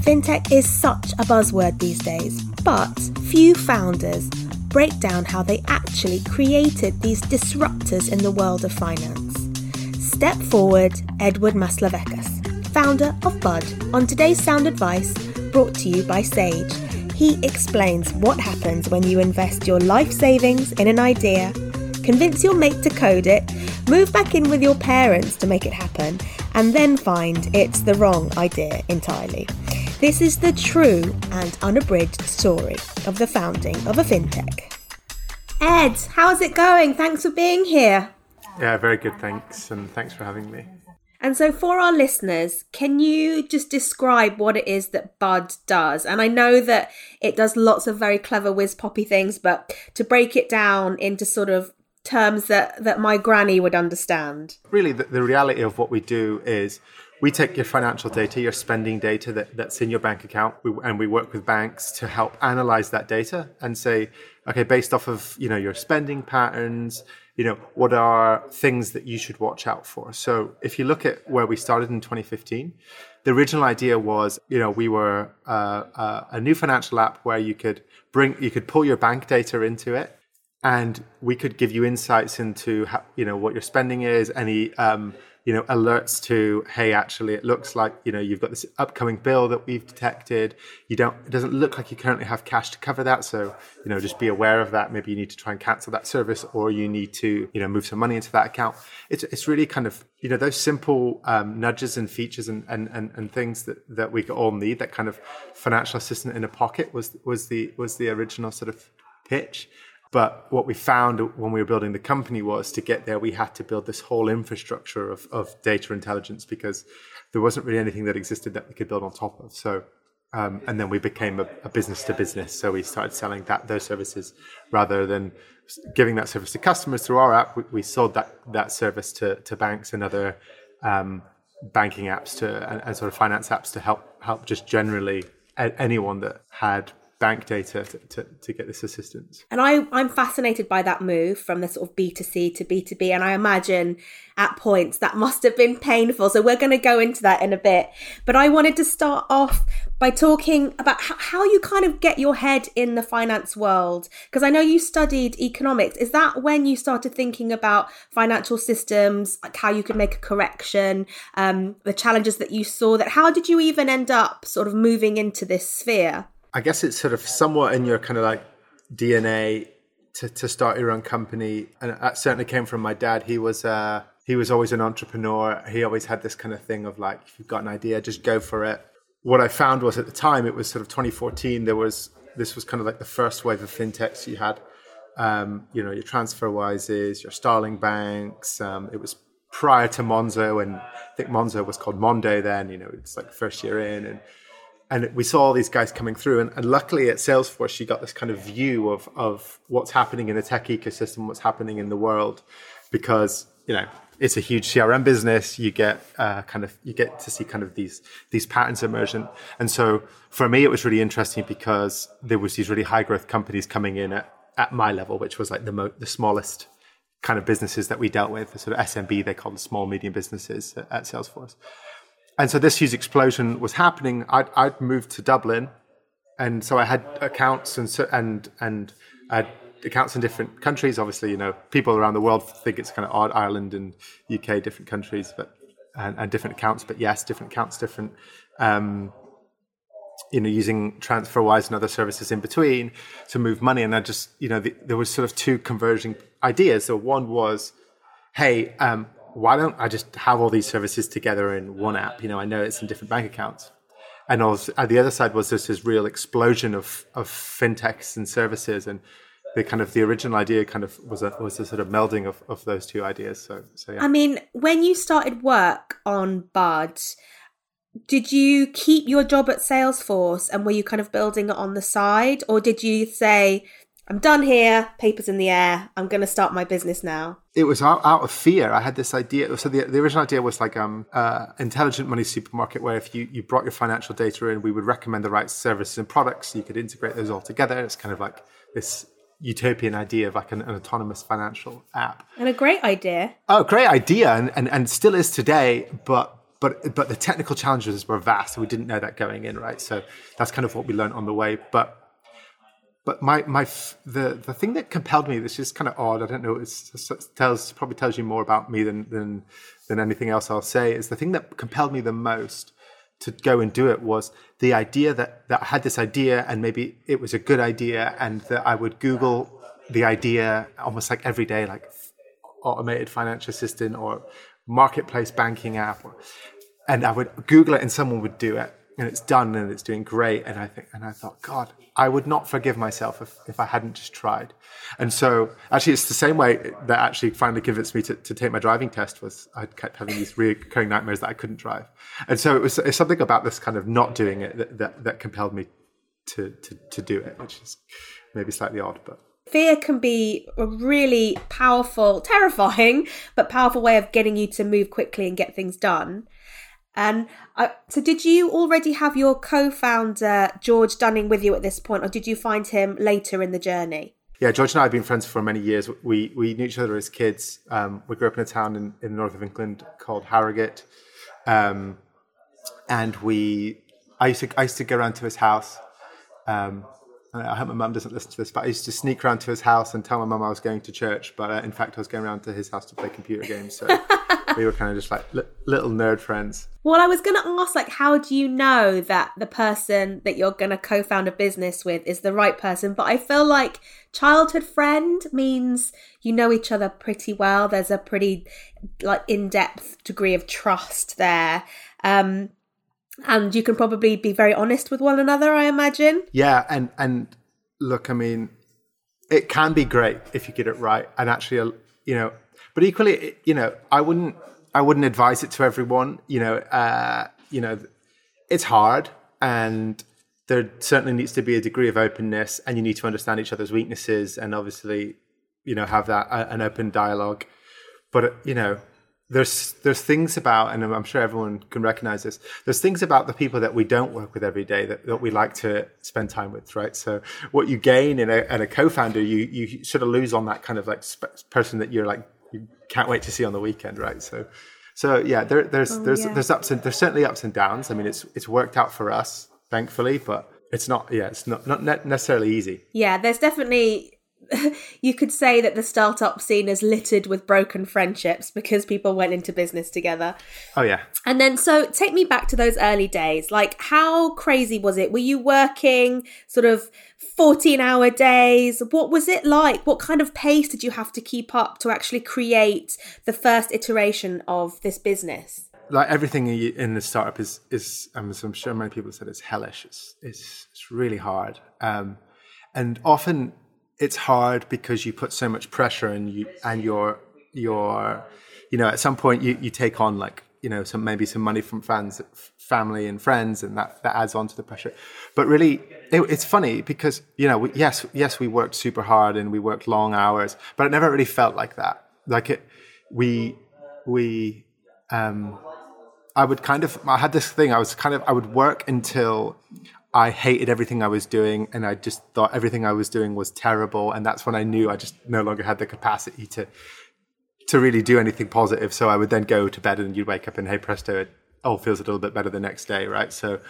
Fintech is such a buzzword these days, but few founders break down how they actually created these disruptors in the world of finance. Step forward, Edward Maslaveckas, founder of Bud, on today's Sound Advice, brought to you by Sage. He explains what happens when you invest your life savings in an idea, convince your mate to code it, move back in with your parents to make it happen, and then find it's the wrong idea entirely. This is the true and unabridged story of the founding of a fintech. Ed, how's it going? Thanks for being here. Yeah, very good, thanks. And thanks for having me. And so, for our listeners, can you just describe what it is that Bud does? And I know that it does lots of very clever whiz poppy things, but to break it down into sort of terms that, that my granny would understand. Really, the, the reality of what we do is we take your financial data, your spending data that, that's in your bank account, we, and we work with banks to help analyze that data and say, okay, based off of you know your spending patterns, you know what are things that you should watch out for. So if you look at where we started in 2015, the original idea was, you know, we were uh, uh, a new financial app where you could bring, you could pull your bank data into it, and we could give you insights into how, you know what your spending is, any um, you know alerts to hey actually it looks like you know you've got this upcoming bill that we've detected. You don't it doesn't look like you currently have cash to cover that. So you know just be aware of that. Maybe you need to try and cancel that service or you need to you know move some money into that account. It's it's really kind of you know those simple um, nudges and features and, and and and things that that we all need that kind of financial assistant in a pocket was was the was the original sort of pitch but what we found when we were building the company was to get there, we had to build this whole infrastructure of, of data intelligence because there wasn't really anything that existed that we could build on top of. So, um, and then we became a, a, business to business. So we started selling that those services rather than giving that service to customers through our app. We, we sold that that service to to banks and other um, banking apps to and, and, sort of finance apps to help help just generally anyone that had bank data to, to, to, get this assistance. And I, I'm fascinated by that move from the sort of B2C to B2B. And I imagine at points that must have been painful. So we're going to go into that in a bit. But I wanted to start off by talking about how you kind of get your head in the finance world. Because I know you studied economics. Is that when you started thinking about financial systems, like how you could make a correction, um, the challenges that you saw? That how did you even end up sort of moving into this sphere? I guess it's sort of somewhat in your kind of like DNA to, to start your own company, and that certainly came from my dad. He was uh, he was always an entrepreneur. He always had this kind of thing of like, if you've got an idea, just go for it. What I found was at the time, it was sort of 2014. There was this was kind of like the first wave of fintechs. You had, um, you know, your TransferWises, your Starling banks. Um, it was prior to Monzo, and I think Monzo was called Mondo then. You know, it's like first year in, and and we saw all these guys coming through. And, and, luckily at salesforce she got this kind of view of, of what's happening in the tech ecosystem what's happening in the world because you know it's a huge crm business. You get uh, kind of you get to see kind of these these patterns emergent. And so for me it was really interesting because there was these really high growth companies coming in at, at my level which was like the mo- the smallest kind of businesses that we dealt with sort of smb they call the small medium businesses at, at salesforce and so this huge explosion was happening. I'd, I'd moved to Dublin, and so I had accounts and and and accounts in different countries. Obviously, you know, people around the world think it's kind of odd. Ireland and UK, different countries, but and, and different accounts. But yes, different accounts, different. Um, you know, using TransferWise and other services in between to move money, and I just, you know, the, there was sort of two converging ideas. So one was, hey, um, why don't I just have all these services together in one app? You know, I know it's in different bank accounts. And at uh, the other side was this, this real explosion of, of fintechs and services. And the kind of the original idea kind of was a, was a sort of melding of, of those two ideas. So, so yeah. I mean, when you started work on Bud, did you keep your job at Salesforce and were you kind of building it on the side? Or did you say, I'm done here, papers in the air, I'm going to start my business now? It was out, out of fear. I had this idea. So the, the original idea was like um uh, intelligent money supermarket, where if you, you brought your financial data in, we would recommend the right services and products. You could integrate those all together. It's kind of like this utopian idea of like an, an, autonomous financial app. And a great idea. Oh, great idea, and, and and still is today. But but but the technical challenges were vast. We didn't know that going in, right? So that's kind of what we learned on the way. But but my my the the thing that compelled me, this is kind of odd. I don't know. It tells probably tells you more about me than than than anything else I'll say. Is the thing that compelled me the most to go and do it was the idea that that I had this idea and maybe it was a good idea and that I would Google the idea almost like every day, like automated financial assistant or marketplace banking app, and I would Google it and someone would do it and it's done and it's doing great. And I think, and I thought, God, I would not forgive myself if, if I hadn't just tried. And so actually it's the same way that actually finally convinced me to, to take my driving test was I kept having these recurring nightmares that I couldn't drive. And so it was it's something about this kind of not doing it that, that, that compelled me to, to, to do it, which is maybe slightly odd, but fear can be a really powerful, terrifying, but powerful way of getting you to move quickly and get things done. And uh, so, did you already have your co founder, George Dunning, with you at this point, or did you find him later in the journey? Yeah, George and I have been friends for many years. We, we knew each other as kids. Um, we grew up in a town in, in the north of England called Harrogate. Um, and we, I used, to, I used to go around to his house. Um, I hope my mum doesn't listen to this, but I used to sneak around to his house and tell my mum I was going to church. But uh, in fact, I was going around to his house to play computer games. So we were kind of just like li- little nerd friends. Well, I was going to ask, like, how do you know that the person that you're going to co-found a business with is the right person? But I feel like childhood friend means you know each other pretty well. There's a pretty like in-depth degree of trust there. Um, and you can probably be very honest with one another i imagine yeah and and look i mean it can be great if you get it right and actually you know but equally you know i wouldn't i wouldn't advise it to everyone you know uh you know it's hard and there certainly needs to be a degree of openness and you need to understand each other's weaknesses and obviously you know have that uh, an open dialogue but you know there's there's things about, and I'm sure everyone can recognize this. There's things about the people that we don't work with every day that, that we like to spend time with, right? So what you gain in a, in a co-founder, you you sort of lose on that kind of like sp- person that you're like you can't wait to see on the weekend, right? So so yeah, there, there's oh, there's yeah. there's ups and there's certainly ups and downs. I mean, it's it's worked out for us, thankfully, but it's not yeah, it's not not necessarily easy. Yeah, there's definitely you could say that the startup scene is littered with broken friendships because people went into business together. Oh yeah. And then so take me back to those early days. Like how crazy was it? Were you working sort of 14 hour days? What was it like? What kind of pace did you have to keep up to actually create the first iteration of this business? Like everything in the startup is is um, I'm sure many people said it's hellish. It's it's, it's really hard. Um, and often it's hard because you put so much pressure and you and your your you know at some point you, you take on like you know some maybe some money from fans family and friends and that that adds on to the pressure. But really it, it's funny because you know we, yes yes we worked super hard and we worked long hours but it never really felt like that. Like it we we um i would kind of i had this thing i was kind of i would work until I hated everything I was doing and I just thought everything I was doing was terrible. And that's when I knew I just no longer had the capacity to to really do anything positive. So I would then go to bed and you'd wake up and hey presto, it all feels a little bit better the next day, right? So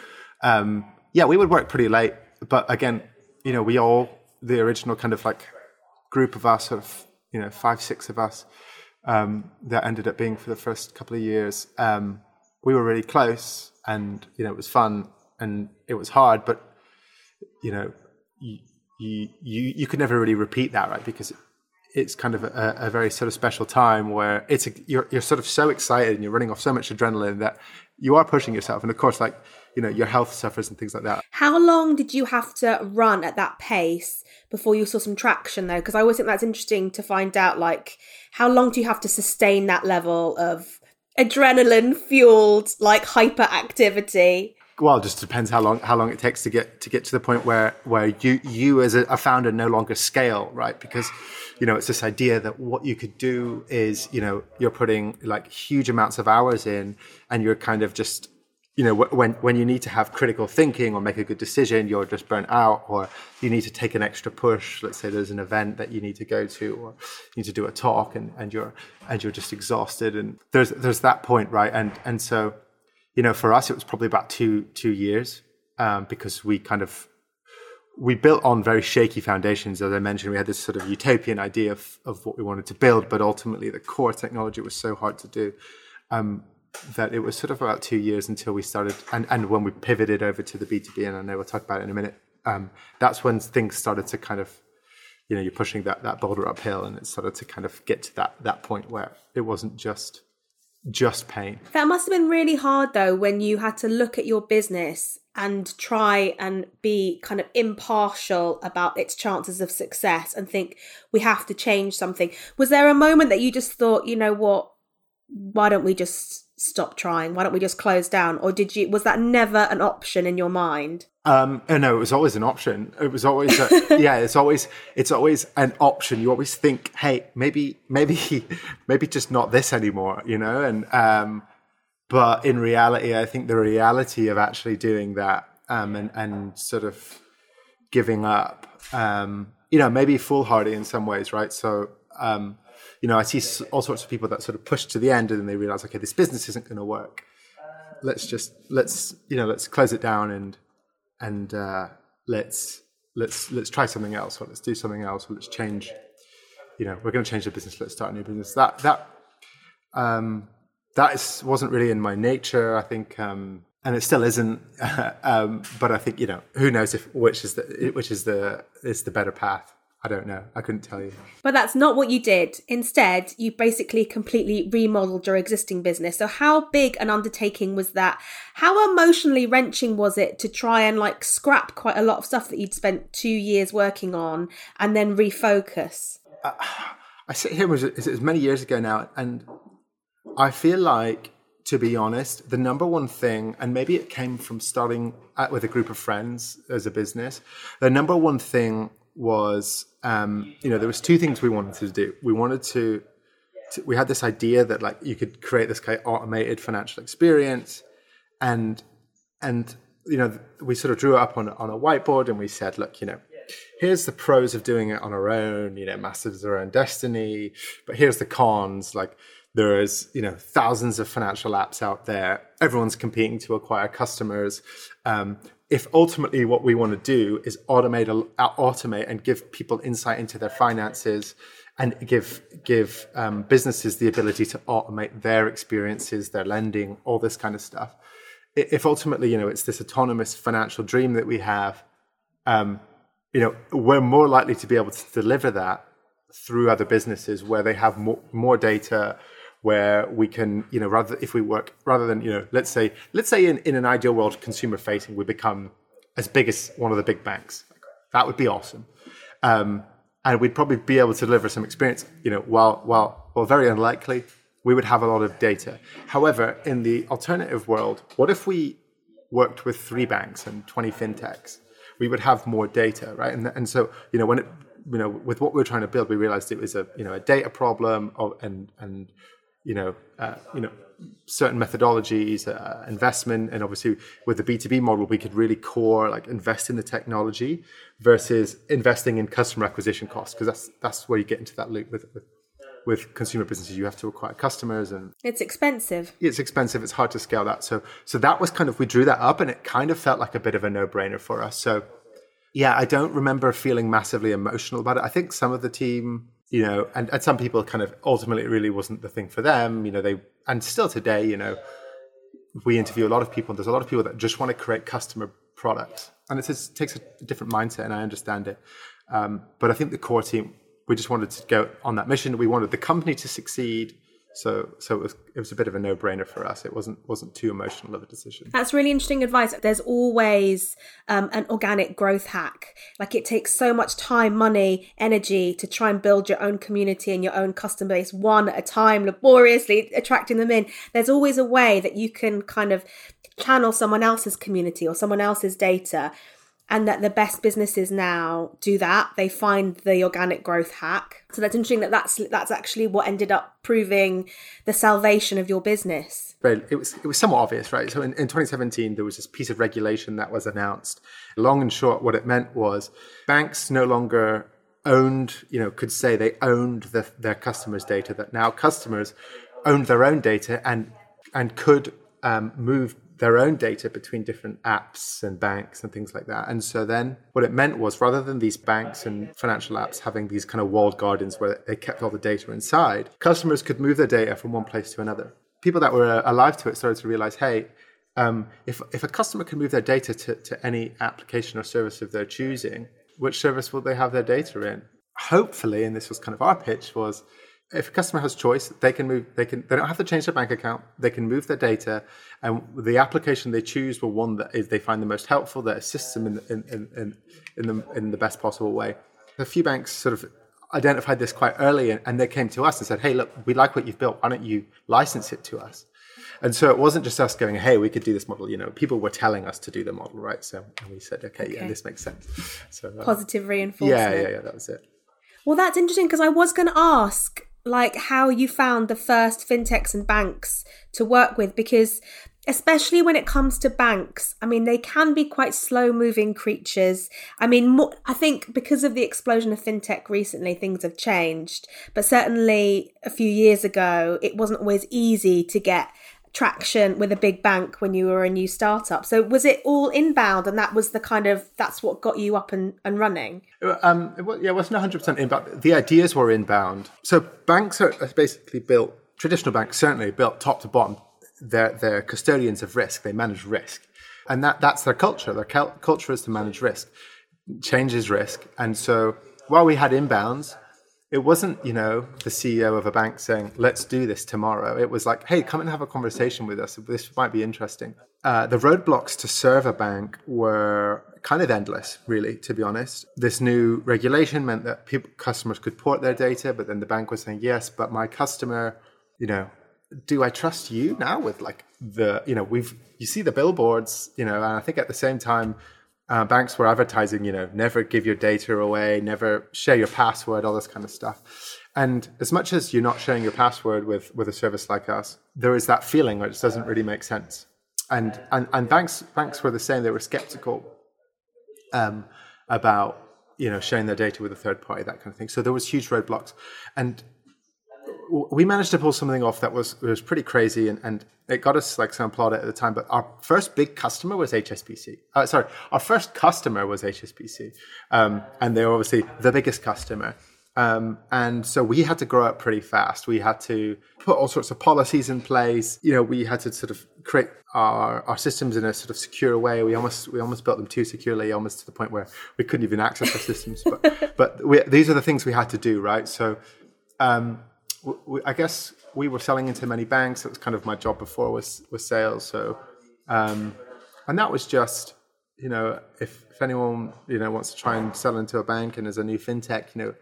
um, yeah, we would work pretty late. But again, you know, we all the original kind of like group of us sort of you know, five, six of us, um, that ended up being for the first couple of years, um, we were really close and you know, it was fun and it was hard, but you know, you you you, you could never really repeat that, right? Because it's kind of a, a very sort of special time where it's a, you're you're sort of so excited and you're running off so much adrenaline that you are pushing yourself, and of course, like you know, your health suffers and things like that. How long did you have to run at that pace before you saw some traction, though? Because I always think that's interesting to find out, like, how long do you have to sustain that level of adrenaline fueled like hyperactivity well, it just depends how long how long it takes to get to get to the point where where you you as a, founder no longer scale, right? Because you know it's this idea that what you could do is you know you're putting like huge amounts of hours in, and you're kind of just you know when when you need to have critical thinking or make a good decision, you're just burnt out, or you need to take an extra push. Let's say there's an event that you need to go to, or you need to do a talk, and and you're and you're just exhausted, and there's there's that point, right? And and so you know, for us, it was probably about two two years um, because we kind of we built on very shaky foundations. As I mentioned, we had this sort of utopian idea of, of what we wanted to build, but ultimately the core technology was so hard to do um, that it was sort of about two years until we started. And, and when we pivoted over to the B2B, and I know we'll talk about it in a minute, um, that's when things started to kind of, you know, you're pushing that, that boulder uphill and it started to kind of get to that, that point where it wasn't just just pain. That must have been really hard though when you had to look at your business and try and be kind of impartial about its chances of success and think we have to change something. Was there a moment that you just thought, you know what, why don't we just stop trying? Why don't we just close down? Or did you was that never an option in your mind? Um, uh, no, it was always an option. It was always, a, yeah, it's always, it's always an option. You always think, hey, maybe, maybe, maybe just not this anymore, you know? And, um, but in reality, I think the reality of actually doing that, um, and, and sort of giving up, um, you know, maybe foolhardy in some ways, right? So, um, you know, I see all sorts of people that sort of push to the end and then they realize, okay, this business isn't going to work. Let's just, let's, you know, let's close it down and, and uh, let's let's let's try something else or let's do something else or let's change you know we're going to change the business let's start a new business. That that um, that is, wasn't really in my nature i think um, and it still isn't um, but i think you know who knows if which is the which is the is the better path I don't know. I couldn't tell you. But that's not what you did. Instead, you basically completely remodeled your existing business. So, how big an undertaking was that? How emotionally wrenching was it to try and like scrap quite a lot of stuff that you'd spent two years working on and then refocus? Uh, I sit here, it was many years ago now, and I feel like to be honest, the number one thing, and maybe it came from starting with a group of friends as a business, the number one thing was um, you know there was two things we wanted to do. We wanted to, to, we had this idea that like you could create this kind of automated financial experience, and and you know we sort of drew it up on on a whiteboard and we said, look, you know. Here's the pros of doing it on our own, you know, masters our own destiny. But here's the cons, like there is you know thousands of financial apps out there everyone's competing to acquire customers um, if ultimately what we want to do is automate automate and give people insight into their finances and give give um, businesses the ability to automate their experiences their lending all this kind of stuff. If ultimately you know it's this autonomous financial dream that we have um, you know we're more likely to be able to deliver that through other businesses where they have more, more data where we can, you know, rather if we work rather than, you know, let's say let's say in, in an ideal world, consumer facing, we become as big as one of the big banks. That would be awesome. Um, and we'd probably be able to deliver some experience, you know, while while well very unlikely, we would have a lot of data. However, in the alternative world, what if we worked with three banks and 20 fintechs? We would have more data, right? And, and so, you know, when it, you know, with what we are trying to build, we realized it was a, you know, a data problem of, and, and you know, uh, you know, certain methodologies, uh, investment, and obviously with the B two B model, we could really core like invest in the technology versus investing in customer acquisition costs because that's that's where you get into that loop with, with with consumer businesses. You have to acquire customers and it's expensive. It's expensive. It's hard to scale that. So so that was kind of we drew that up and it kind of felt like a bit of a no-brainer for us. So yeah i don't remember feeling massively emotional about it. I think some of the team you know, and, and some people kind of ultimately it really wasn't the thing for them. You know, they and still today, you know, we interview a lot of people. And there's a lot of people that just want to create customer products, and it takes a different mindset, and I understand it. Um, but I think the core team, we just wanted to go on that mission. We wanted the company to succeed. So, so it was it was a bit of a no brainer for us. It wasn't wasn't too emotional of a decision. That's really interesting advice. There's always um, an organic growth hack. Like it takes so much time, money, energy to try and build your own community and your own customer base one at a time, laboriously attracting them in. There's always a way that you can kind of channel someone else's community or someone else's data and that the best businesses now do that. They find the organic growth hack. So that's interesting that that's that's actually what ended up proving the salvation of your business. Right it was it was somewhat obvious right? So in, in 2017 there was this piece of regulation that was announced. Long and short what it meant was banks no longer owned you know could say they owned the, their customers data that now customers owned their own data and and could um, move their own data between different apps and banks and things like that. And so then what it meant was rather than these banks and financial apps having these kind of walled gardens where they kept all the data inside, customers could move their data from one place to another. People that were alive to it started to realize, hey, um, if, if a customer can move their data to, to any application or service of their choosing, which service will they have their data in? Hopefully, and this was kind of our pitch, was if a customer has choice, they can move. They can. They don't have to change their bank account. They can move their data, and the application they choose will one that is they find the most helpful that assists them in in in in, the in the best possible way. A few banks sort of identified this quite early, and, and they came to us and said, "Hey, look, we like what you've built. Why don't you license it to us?" And so it wasn't just us going, "Hey, we could do this model." You know, people were telling us to do the model, right? So and we said, "Okay, okay. yeah, this makes sense." So uh, positive reinforcement. Yeah, yeah, yeah. That was it. Well, that's interesting because I was going to ask like how you found the first fintechs and banks to work with because especially when it comes to banks i mean they can be quite slow moving creatures. I mean more, i think because of the explosion of fintech recently things have changed. But certainly a few years ago it wasn't always easy to get traction with a big bank when you were a new startup. So was it all inbound and that was the kind of that's what got you up and, and running? Um, it was, yeah, it wasn't 100% inbound. The ideas were inbound. So banks are basically built, traditional banks certainly built top to bottom. They're, they're custodians of risk. They manage risk. And that, that's their culture. Their culture is to manage risk, changes risk. And so while we had inbounds, it wasn't, you know, the CEO of a bank saying, let's do this tomorrow. It was like, hey, come and have a conversation with us. This might be interesting. Uh, the roadblocks to serve a bank were kind of endless, really, to be honest. This new regulation meant that people, customers could port their data, but then the bank was saying, yes, but my customer, you know, do I trust you now with like the, you know, we've, you see the billboards, you know, and I think at the same time, uh, banks were advertising, you know, never give your data away, never share your password, all this kind of stuff. And as much as you're not sharing your password with, with a service like us, there is that feeling which doesn't really make sense. And, and, and banks, banks were the same. They were skeptical um, about, you know, sharing their data with a third party, that kind of thing. So there was huge roadblocks. And we managed to pull something off that was was pretty crazy, and, and it got us like some plaudit at the time. But our first big customer was HSBC. Uh, sorry, our first customer was HSBC, um, and they were obviously the biggest customer. Um, and so we had to grow up pretty fast. We had to put all sorts of policies in place. You know, we had to sort of create our, our systems in a sort of secure way. We almost we almost built them too securely, almost to the point where we couldn't even access our systems. But but we, these are the things we had to do, right? So um, I guess we were selling into many banks. It was kind of my job before was was sales. So, um, and that was just you know if if anyone you know wants to try and sell into a bank and as a new fintech, you know,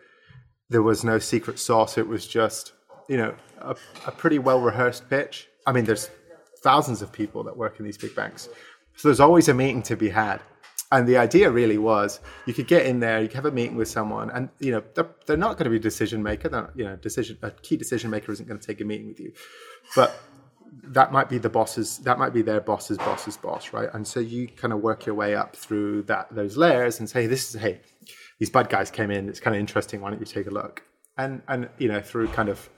there was no secret sauce. It was just you know a, a pretty well rehearsed pitch. I mean, there's thousands of people that work in these big banks, so there's always a meeting to be had and the idea really was you could get in there, you could have a meeting with someone, and you know they're, they're not going to be a decision maker. They're, you know, decision a key decision maker isn't going to take a meeting with you, but that might be the boss's that might be their boss's boss's boss, right? And so you kind of work your way up through that those layers and say, this is hey, these bad guys came in. It's kind of interesting. Why don't you take a look? And and you know through kind of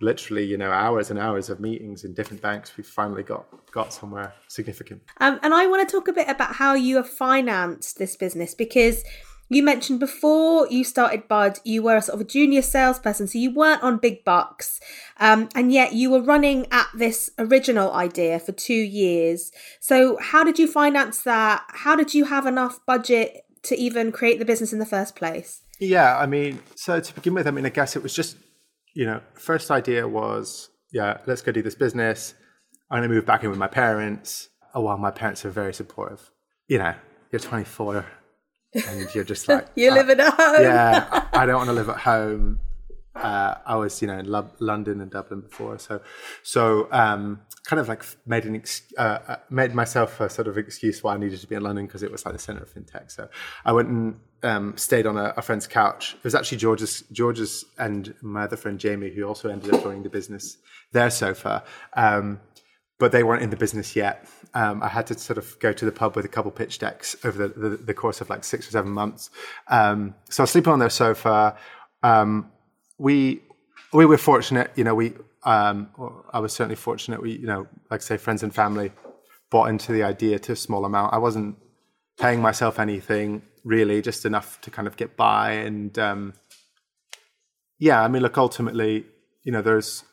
literally, you know, hours and hours of meetings in different banks, we finally got got somewhere significant. Um, and I want to talk a bit about how you have financed this business because you mentioned before you started Bud, you were a sort of a junior salesperson, so you weren't on big bucks, um, and yet you were running at this original idea for two years. So, how did you finance that? How did you have enough budget to even create the business in the first place? Yeah, I mean, so to begin with, I mean, I guess it was just you know, first idea was, yeah, let's go do this business. I'm going to move back in with my parents. Oh, well, my parents are very supportive. You know, you're 24 and you're just like, you're uh, living at home. yeah, I don't want to live at home. Uh, I was, you know, in Lo- London and Dublin before, so so um, kind of like made an ex- uh, uh, made myself a sort of excuse why I needed to be in London because it was like the center of fintech. So I went and um, stayed on a, a, friend's couch. It was actually George's, George's and my other friend Jamie, who also ended up joining the business, their sofa. Um, but they weren't in the business yet. Um, I had to sort of go to the pub with a couple pitch decks over the, the, the course of like six or seven months. Um, so I was sleeping on their sofa. Um, we we were fortunate, you know. We um, I was certainly fortunate. We, you know, like I say, friends and family bought into the idea to a small amount. I wasn't paying myself anything really, just enough to kind of get by. And um, yeah, I mean, look, ultimately, you know, there's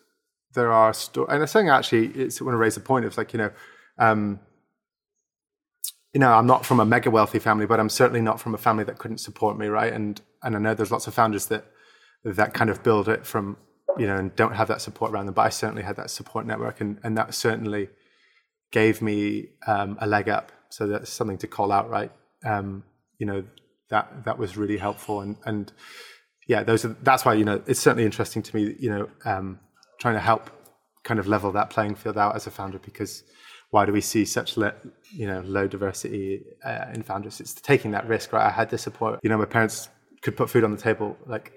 there are sto- and I think actually, it's I want to raise a point. It's like you know. Um, you know, I'm not from a mega wealthy family, but I'm certainly not from a family that couldn't support me, right? And and I know there's lots of founders that that kind of build it from, you know, and don't have that support around them. But I certainly had that support network, and and that certainly gave me um, a leg up. So that's something to call out, right? Um, you know, that that was really helpful, and and yeah, those are that's why you know it's certainly interesting to me, you know, um, trying to help kind of level that playing field out as a founder because why do we see such le- you know low diversity uh, in founders? It's taking that risk, right? I had the support. You know, my parents could put food on the table. Like,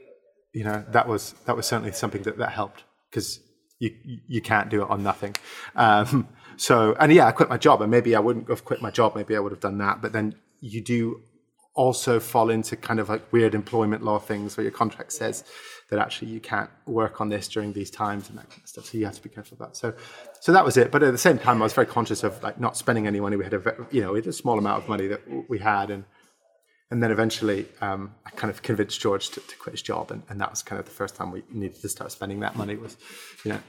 you know, that was that was certainly something that that helped because you you can't do it on nothing. Um, so, and yeah, I quit my job, and maybe I wouldn't have quit my job. Maybe I would have done that, but then you do also fall into kind of like weird employment law things where your contract says that actually you can't work on this during these times and that kind of stuff. So you have to be careful of that. So, so that was it. But at the same time, I was very conscious of like not spending any money. We had a, you know, we had a small amount of money that we had, and and then eventually um, I kind of convinced George to, to, quit his job, and, and that was kind of the first time we needed to start spending that money. Was, you know,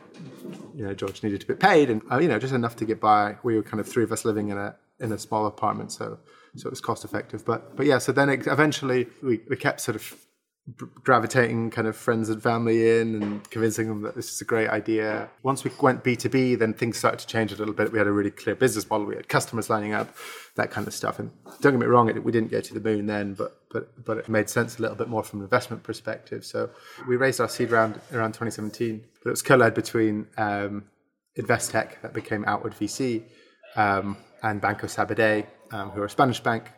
you know, George needed to be paid, and uh, you know, just enough to get by. We were kind of three of us living in a in a small apartment, so so it was cost effective. But but yeah, so then it, eventually we, we kept sort of gravitating kind of friends and family in and convincing them that this is a great idea. Once we went B2B, then things started to change a little bit. We had a really clear business model. We had customers lining up, that kind of stuff. And don't get me wrong, it, we didn't go to the moon then, but, but, but it made sense a little bit more from an investment perspective. So we raised our seed round around 2017, but it was co-led between um, Investec, that became Outward VC, um, and Banco Sabadell, um, who are a Spanish bank.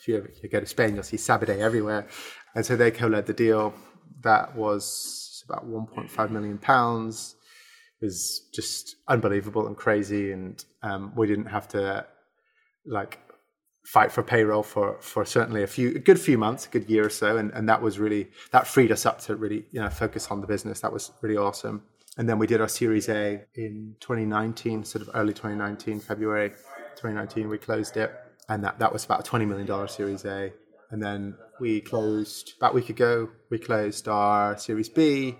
If you, you go to Spain, you'll see Sabadell everywhere. And so they co-led the deal. That was about 1.5 million pounds. It was just unbelievable and crazy, and um, we didn't have to like fight for payroll for for certainly a few a good few months, a good year or so, and and that was really that freed us up to really you know focus on the business. That was really awesome. And then we did our Series A in 2019, sort of early 2019, February 2019. We closed it, and that that was about a 20 million dollar Series A. And then we closed about a week ago. We closed our Series B,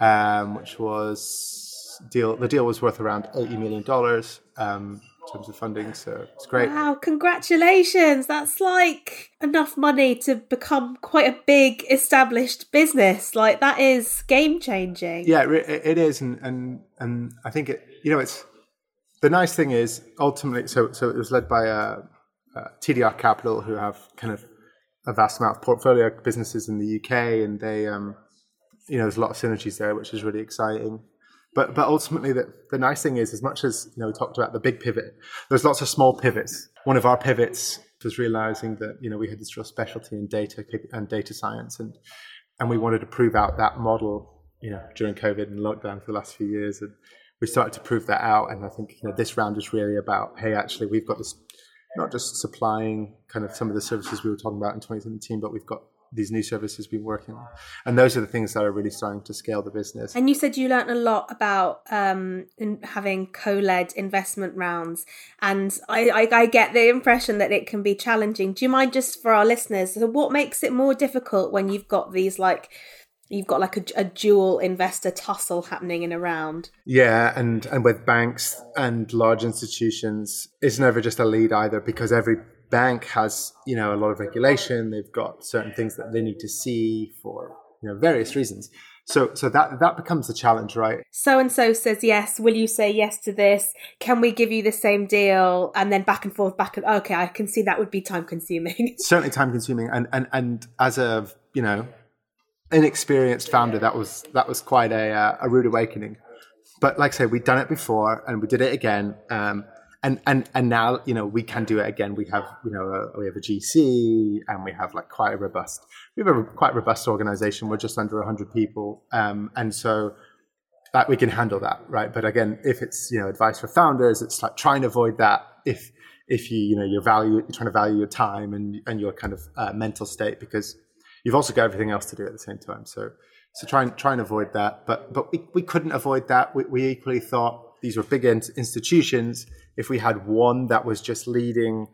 um, which was deal. The deal was worth around eighty million dollars um, in terms of funding, so it's great. Wow! Congratulations! That's like enough money to become quite a big established business. Like that is game changing. Yeah, it, it is, and and and I think it. You know, it's the nice thing is ultimately. So so it was led by a. Uh, TDR Capital, who have kind of a vast amount of portfolio businesses in the UK, and they, um, you know, there's a lot of synergies there, which is really exciting. But but ultimately, the, the nice thing is, as much as you know, we talked about the big pivot, there's lots of small pivots. One of our pivots was realizing that you know we had this real specialty in data and data science, and and we wanted to prove out that model, you know, during COVID and lockdown for the last few years, and we started to prove that out. And I think you know this round is really about, hey, actually, we've got this not just supplying kind of some of the services we were talking about in 2017, but we've got these new services we've been working on. And those are the things that are really starting to scale the business. And you said you learned a lot about um, having co-led investment rounds. And I, I, I, get the impression that it can be challenging. Do you mind just for our listeners, what makes it more difficult when you've got these like you've got like a, a, dual investor tussle happening in a round. Yeah, and and with banks and large institutions, it's never just a lead either because every bank has you know a lot of regulation. They've got certain things that they need to see for you know various reasons. So so that that becomes a challenge, right? So and so says yes. Will you say yes to this? Can we give you the same deal? And then back and forth, back and okay, I can see that would be time consuming. Certainly time consuming, and and and as a you know inexperienced founder, that was that was quite a uh, a rude awakening. But like I say, we'd done it before, and we did it again. Um, and and and now you know we can do it again. We have you know a, we have a GC, and we have like quite a robust we have a quite robust organization. We're just under hundred people, um, and so that we can handle that, right? But again, if it's you know advice for founders, it's like trying to avoid that. If if you you know your value, you're trying to value your time and and your kind of uh, mental state because you've also got everything else to do at the same time. So So try and try and avoid that. But but we, we couldn't avoid that. We, we equally thought these were big institutions. If we had one that was just leading,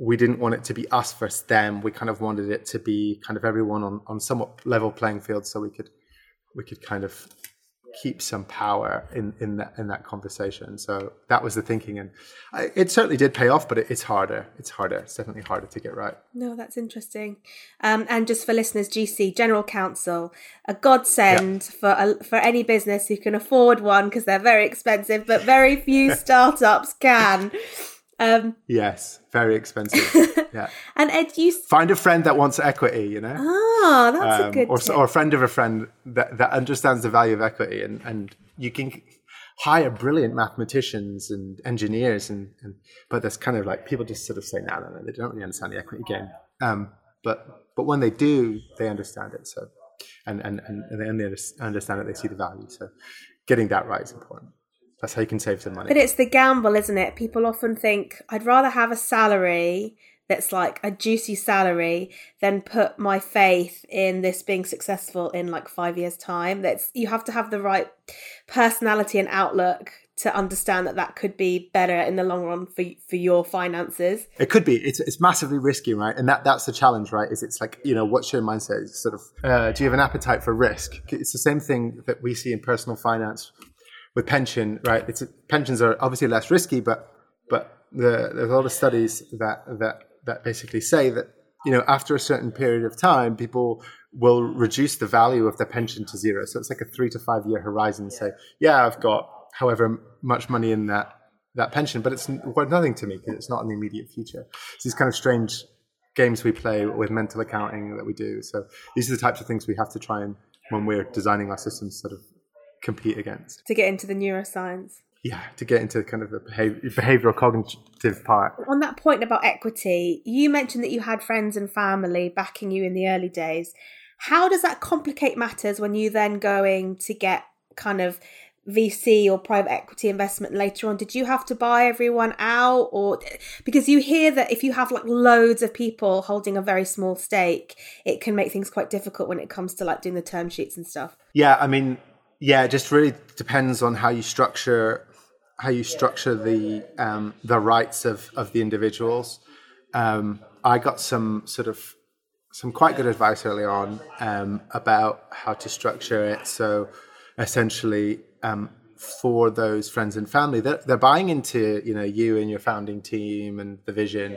we didn't want it to be us versus them. We kind of wanted it to be kind of everyone on, on somewhat level playing field, so we could we could kind of keep some power in in that in that conversation. So that was the thinking, and I, it certainly did pay off. But it, it's harder. It's harder. It's definitely harder to get right. No, that's interesting. Um, and just for listeners, GC General Counsel, a godsend yeah. for a, for any business who can afford one because they're very expensive, but very few startups can. Um, yes, very expensive. Yeah. and Ed, you find a friend that wants equity. You know. Ah, that's um, a good. Or, or a friend of a friend that, that understands the value of equity, and and you can hire brilliant mathematicians and engineers, and, and but there's kind of like people just sort of say, no, no, no, they don't really understand the equity game. Um, but but when they do, they understand it. So, and and and, and they understand it, they see the value. So, getting that right is important. That's how you can save some money. But it's the gamble, isn't it? People often think I'd rather have a salary that's like a juicy salary than put my faith in this being successful in like five years time. That's you have to have the right personality and outlook to understand that that could be better in the long run for for your finances. It could be. It's, it's massively risky right? And that that's the challenge right? Is it's like you know what's your mindset? It's sort of uh, do you have an appetite for risk? It's the same thing that we see in personal finance with pension, right? It's pensions are obviously less risky, but but the, there's a lot of studies that that that basically say that you know after a certain period of time, people will reduce the value of their pension to zero. So it's like a three to five year horizon. Say, yeah, I've got however much money in that that pension, but it's worth nothing to me because it's not in the immediate future. It's these kind of strange games we play with mental accounting that we do. So these are the types of things we have to try and when we're designing our systems, sort of compete against. To get into the neuroscience. Yeah, to get into kind of the behavioral cognitive part. On that point about equity, you mentioned that you had friends and family backing you in the early days. How does that complicate matters when you then going to get kind of VC or private equity investment later on? Did you have to buy everyone out or because you hear that if you have like loads of people holding a very small stake, it can make things quite difficult when it comes to like doing the term sheets and stuff? Yeah, I mean, yeah, it just really depends on how you structure how you structure the um, the rights of of the individuals. Um, I got some sort of some quite good advice early on um, about how to structure it. So essentially, um, for those friends and family, they're, they're buying into you know you and your founding team and the vision.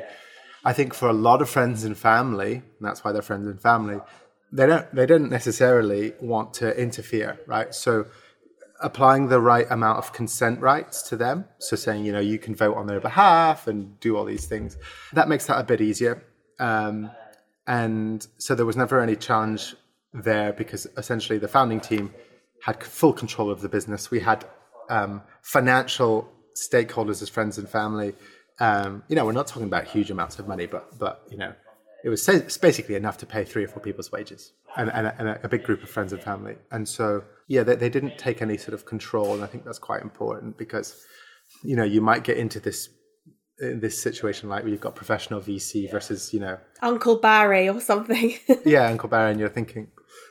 I think for a lot of friends and family, and that's why they're friends and family, they don't they don't necessarily want to interfere, right? So applying the right amount of consent rights to them, so saying you know you can vote on their behalf and do all these things, that makes that a bit easier. Um, and so there was never any challenge there because essentially the founding team had full control of the business. We had um, financial stakeholders as friends and family. Um, you know, we're not talking about huge amounts of money, but but you know, it was basically enough to pay three or four people's wages and, and, a, and a, big group of friends and family. And so, yeah, they, they, didn't take any sort of control. And I think that's quite important because, you know, you might get into this in this situation like where you've got professional VC versus, you know, Uncle Barry or something. yeah, Uncle Barry, and you're thinking,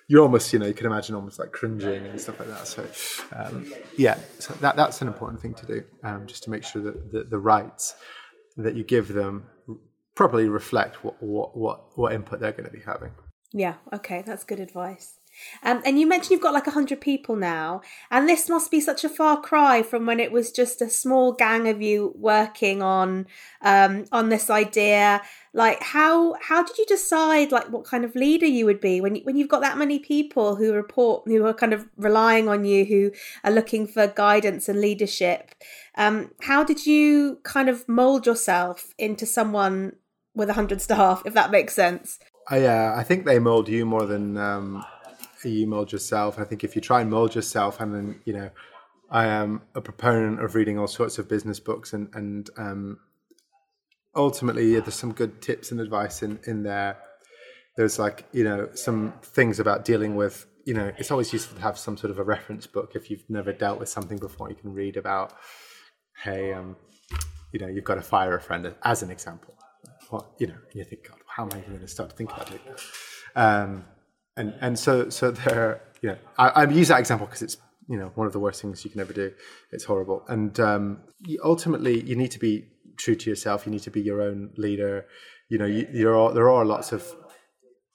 you're almost, you know, you can imagine almost like cringing and stuff like that. So, um, yeah, so that that's an important thing to do, um, just to make sure that the, the rights that you give them properly reflect what what what, what input they're going to be having. Yeah, okay, that's good advice. Um, and you mentioned you've got like a hundred people now, and this must be such a far cry from when it was just a small gang of you working on um, on this idea. Like, how how did you decide like what kind of leader you would be when you, when you've got that many people who report who are kind of relying on you, who are looking for guidance and leadership? Um, how did you kind of mold yourself into someone with a hundred staff, if that makes sense. Uh, yeah, I think they mold you more than um, you mold yourself. I think if you try and mold yourself, and then you know, I am a proponent of reading all sorts of business books, and and um, ultimately, yeah, there's some good tips and advice in in there. There's like you know some things about dealing with you know it's always useful to have some sort of a reference book if you've never dealt with something before. You can read about hey um, you know you've got to fire a friend as an example what you know, you think, God, how am I even going to start to think about it? Um, and and so so they're you know I, I use that example because it's you know one of the worst things you can ever do. It's horrible, and um, you, ultimately you need to be true to yourself. You need to be your own leader. You know, you, there are there are lots of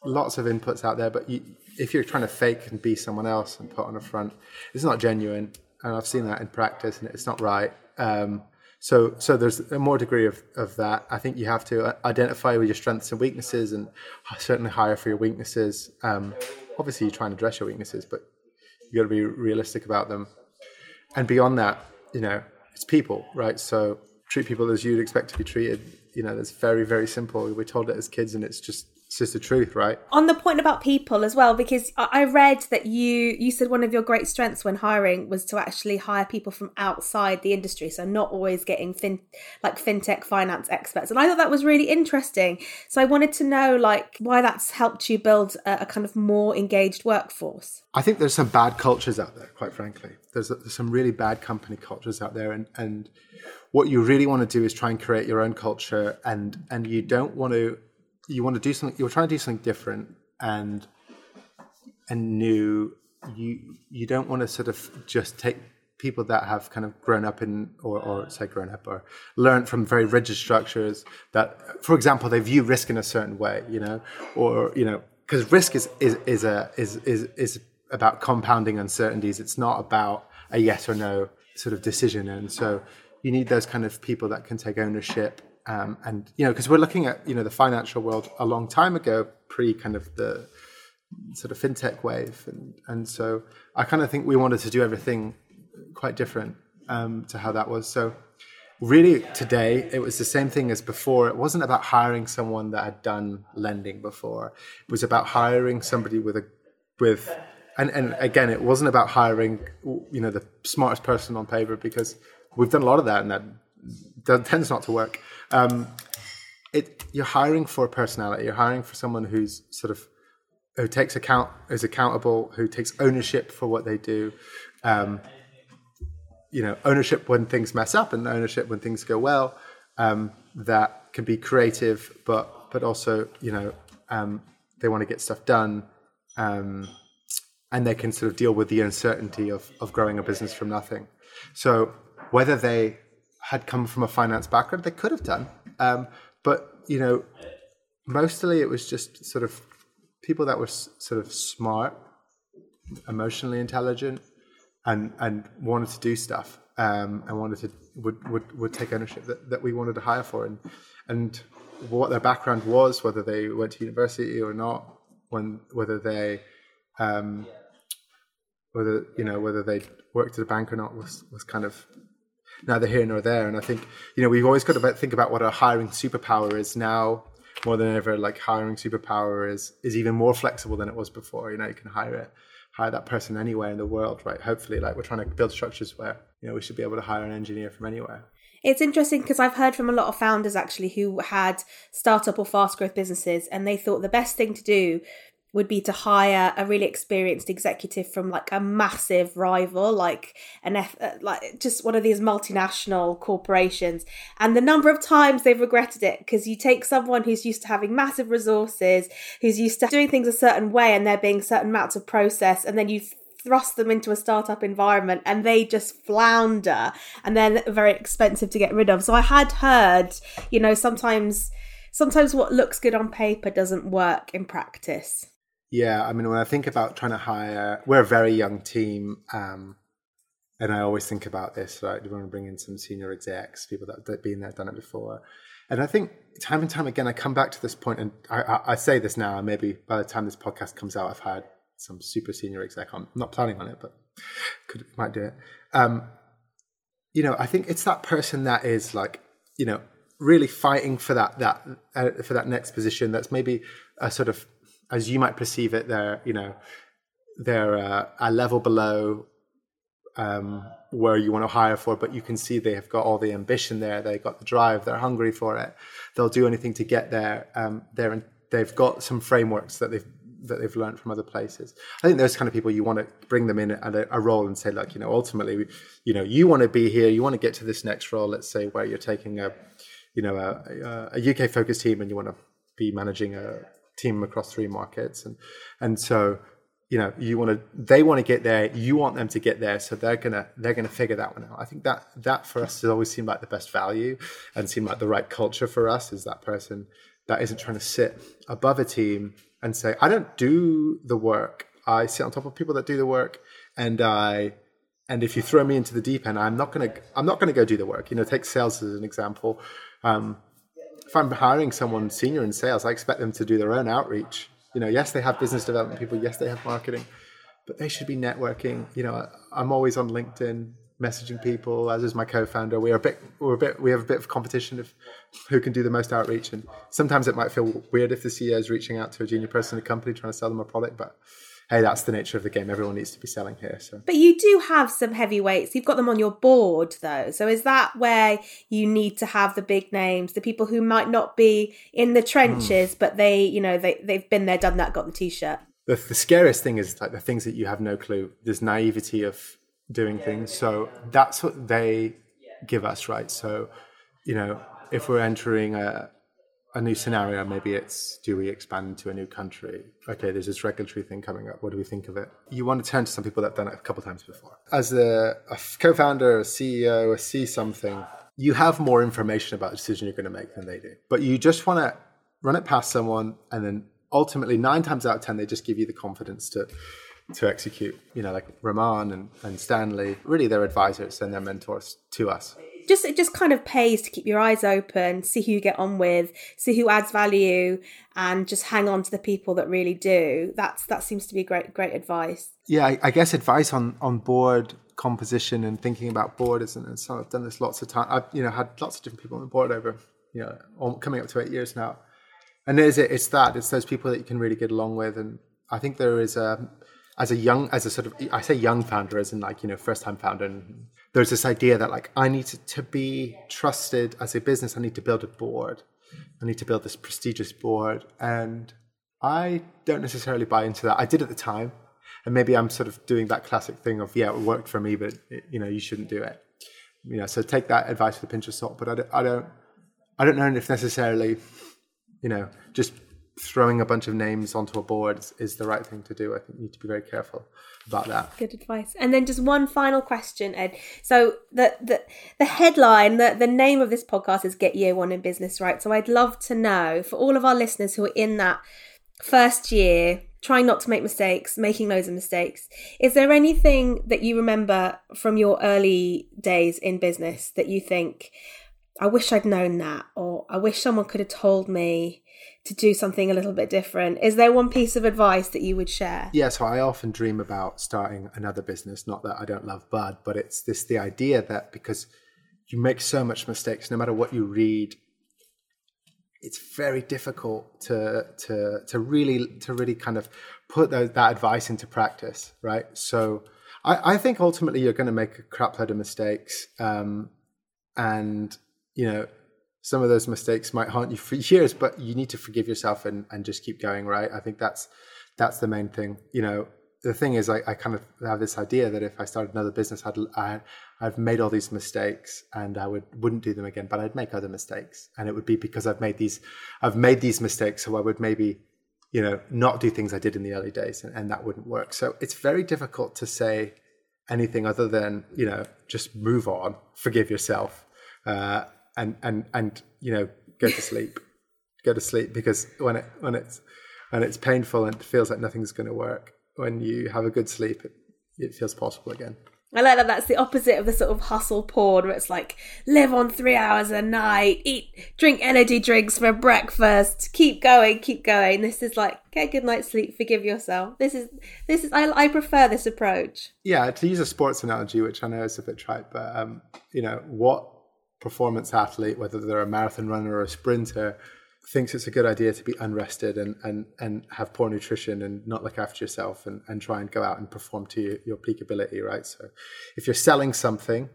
lots of inputs out there, but you, if you're trying to fake and be someone else and put on a front, it's not genuine. And I've seen that in practice, and it's not right. Um, so, so there's a more degree of, of that. I think you have to identify with your strengths and weaknesses, and certainly hire for your weaknesses. Um, obviously, you try and address your weaknesses, but you got to be realistic about them. And beyond that, you know, it's people, right? So treat people as you'd expect to be treated. You know, that's very, very simple. We're told it as kids, and it's just it's just the truth, right? On the point about people as well, because I read that you you said one of your great strengths when hiring was to actually hire people from outside the industry, so not always getting fin like fintech finance experts. And I thought that was really interesting. So I wanted to know like why that's helped you build a, a kind of more engaged workforce. I think there's some bad cultures out there, quite frankly. There's, there's some really bad company cultures out there, and and what you really want to do is try and create your own culture, and and you don't want to you want to do something you're trying to do something different and and new you you don't want to sort of just take people that have kind of grown up in or, or say grown up or learned from very rigid structures that for example they view risk in a certain way you know? Or you know because risk is is is a is is is about compounding uncertainties. It's not about a yes or no sort of decision. And so you need those kind of people that can take ownership um, and you know, because we're looking at you know the financial world a long time ago, pre kind of the sort of fintech wave, and and so I kind of think we wanted to do everything quite different um, to how that was. So really, today it was the same thing as before. It wasn't about hiring someone that had done lending before. It was about hiring somebody with a with and, and again, it wasn't about hiring, you know, the smartest person on paper because we've done a lot of that and that, that tends not to work um, it you're hiring for a personality. You're hiring for someone who's sort of who takes account is accountable, who takes ownership for what they do. Um, you know, ownership when things mess up and ownership when things go well. Um, that can be creative, but but also you know um, they want to get stuff done, um, and they can sort of deal with the uncertainty of of growing a business from nothing. So whether they had come from a finance background, they could have done. Um, but you know, mostly it was just sort of people that were s- sort of smart, emotionally intelligent, and and wanted to do stuff um, and wanted to would, would would take ownership that, that we wanted to hire for and and what their background was, whether they went to university or not, when whether they um, whether you know whether they worked at a bank or not was was kind of neither here nor there. And I think you know we've always got to think about what our hiring superpower is now more than ever. Like hiring superpower is is even more flexible than it was before. You know, you can hire it hire that person anywhere in the world, right? Hopefully, like we're trying to build structures where you know we should be able to hire an engineer from anywhere. It's interesting because I've heard from a lot of founders actually who had startup or fast growth businesses, and they thought the best thing to do would be to hire a really experienced executive from like a massive rival like an F, uh, like just one of these multinational corporations. And the number of times they've regretted it because you take someone who's used to having massive resources who's used to doing things a certain way and there being certain amounts of process and then you thrust them into a startup environment and they just flounder and they're very expensive to get rid of. So i had heard you know sometimes sometimes what looks good on paper doesn't work in practice yeah, I mean, when I think about trying to hire, we're a very young team, um, and I always think about this. Right, Do we want to bring in some senior execs, people that have been there, done it before. And I think time and time again, I come back to this point, and I, I, I say this now, and maybe by the time this podcast comes out, I've had some super senior exec. I'm not planning on it, but could might do it. Um, you know, I think it's that person that is like, you know, really fighting for that that uh, for that next position. That's maybe a sort of as you might perceive it, they're you know they're uh, a level below um, where you want to hire for, but you can see they have got all the ambition there. They've got the drive. They're hungry for it. They'll do anything to get there. Um, they're they've got some frameworks that they've that they've learned from other places. I think those kind of people you want to bring them in at a, a role and say, like, you know, ultimately, you know, you want to be here. You want to get to this next role. Let's say where you're taking a, you know, a, a UK focused team and you want to be managing a team across three markets, and and so you know you want to they want to get there you want them to get there so they're gonna they're gonna figure that one out. I think that that for us has always seemed like the best value and seemed like the right culture for us is that person that isn't trying to sit above a team and say i don't do the work. I sit on top of people that do the work and i and if you throw me into the deep end i'm not gonna i'm not gonna go do the work. You know take sales as an example. Um, if i'm hiring someone senior in sales i expect them to do their own outreach you know, yes, they have business development people. Yes, they have marketing, but they should be networking. You know, I'm always on LinkedIn messaging people, as is my co-founder. We're a bit, we're a bit, we have a bit of competition of who can do the most outreach. And sometimes it might feel weird if the CEO is reaching out to a junior person in a company trying to sell them a product, but hey, that's the nature of the game. Everyone needs to be selling here. So, but you do have some heavyweights. You've got them on your board, though. So, is that where you need to have the big names, the people who might not be in the trenches, mm. but they, you know, they they've been there, done that, got the t-shirt. The, the scariest thing is like the things that you have no clue. There's naivety of doing things. So that's what they give us, right? So, you know, if we're entering a a new scenario, maybe it's do we expand into a new country? Okay, there's this regulatory thing coming up. What do we think of it? You want to turn to some people that have done it a couple times before. As a, a co founder, a CEO, a C something, you have more information about the decision you're going to make than they do. But you just want to run it past someone and then ultimately, nine times out of 10, they just give you the confidence to. To execute, you know, like Raman and, and Stanley, really they're advisors and they're mentors to us just it just kind of pays to keep your eyes open, see who you get on with, see who adds value, and just hang on to the people that really do. That's that seems to be great great advice. Yeah, I, I guess advice on on board composition and thinking about board isn't. And so I've done this lots of time. I've you know had lots of different people on the board over you know coming up to eight years now. And is it? It's that. It's those people that you can really get along with. And I think there is a as a young as a sort of I say young founder as in like you know first time founder and there's this idea that like I need to, to be trusted as a business. I need to build a board. I need to build this prestigious board, and I don't necessarily buy into that. I did at the time, and maybe I'm sort of doing that classic thing of yeah, it worked for me, but it, you know you shouldn't do it. You know, so take that advice with a pinch of salt. But I don't, I don't, I don't know if necessarily, you know, just throwing a bunch of names onto a board is, is, the right thing to do. I think you need to be very careful about that. Good advice. And then just one final question, Ed. So the the, the headline, the, the name of this podcast is Get Year One in Business, right? So I'd love to know for all of our listeners who are in that first year, trying not to make mistakes, making loads of mistakes. Is there anything that you remember from your early days in business that you think, I wish I'd known that, or I wish someone could have told me to do something a little bit different. Is there one piece of advice that you would share? Yeah, so I often dream about starting another business. Not that I don't love Bud, but it's this the idea that because you make so much mistakes, no matter what you read, it's very difficult to to to really to really kind of put that, that advice into practice, right? So I, I think ultimately you're going to make a crap load of mistakes, um, and you know some of those mistakes might haunt you for years, but you need to forgive yourself and, and just keep going, right? I think that's that's the main thing. You know, the thing is, I, I kind of have this idea that if I started another business, I'd I, I've made all these mistakes and I would wouldn't do them again, but I'd make other mistakes, and it would be because I've made these I've made these mistakes, so I would maybe you know not do things I did in the early days, and, and that wouldn't work. So it's very difficult to say anything other than you know just move on, forgive yourself. Uh, and and and you know go to sleep go to sleep because when it when it's when it's painful and it feels like nothing's going to work when you have a good sleep it, it feels possible again I like that that's the opposite of the sort of hustle porn where it's like live on three hours a night, eat, drink energy drinks for breakfast, keep going, keep going. This is like get a good night's sleep, forgive yourself. This is this is I, I prefer this approach. Yeah, to use a sports analogy, which I know is a bit trite, but um, you know what performance athlete, whether they're a marathon runner or a sprinter, thinks it's a good idea to be unrested and, and, and have poor nutrition and not look after yourself and, and try and go out and perform to your, your peak ability, right? So if you're selling something,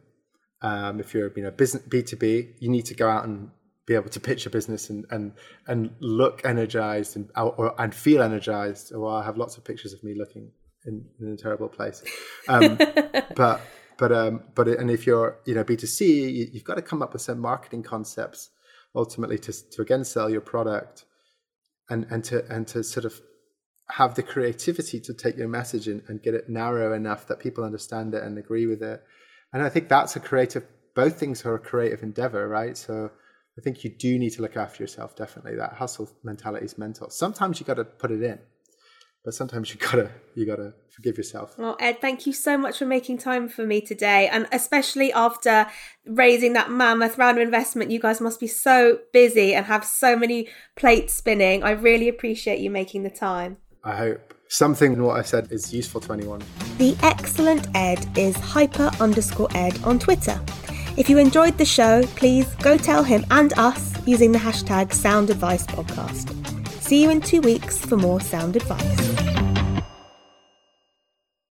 um, if you're you know business B2B, you need to go out and be able to pitch a business and and and look energized and or, and feel energized. Well, I have lots of pictures of me looking in, in a terrible place, um, but but um, but and if you're you know B two C, you, you've got to come up with some marketing concepts ultimately to to again sell your product. and and to and to sort of have the creativity to take your message and, and get it narrow enough that people understand it and agree with it. And I think that's a creative. Both things are a creative endeavor, right? So I think you do need to look after yourself. Definitely, that hustle mentality is mental. Sometimes you got to put it in, but sometimes you gotta you gotta forgive yourself. Well, Ed, thank you so much for making time for me today, and especially after raising that mammoth round of investment. You guys must be so busy and have so many plates spinning. I really appreciate you making the time. I hope something in what I said is useful to anyone. The excellent Ed is hyper underscore Ed on Twitter. If you enjoyed the show, please go tell him and us using the hashtag Sound Advice Podcast. See you in two weeks for more sound advice.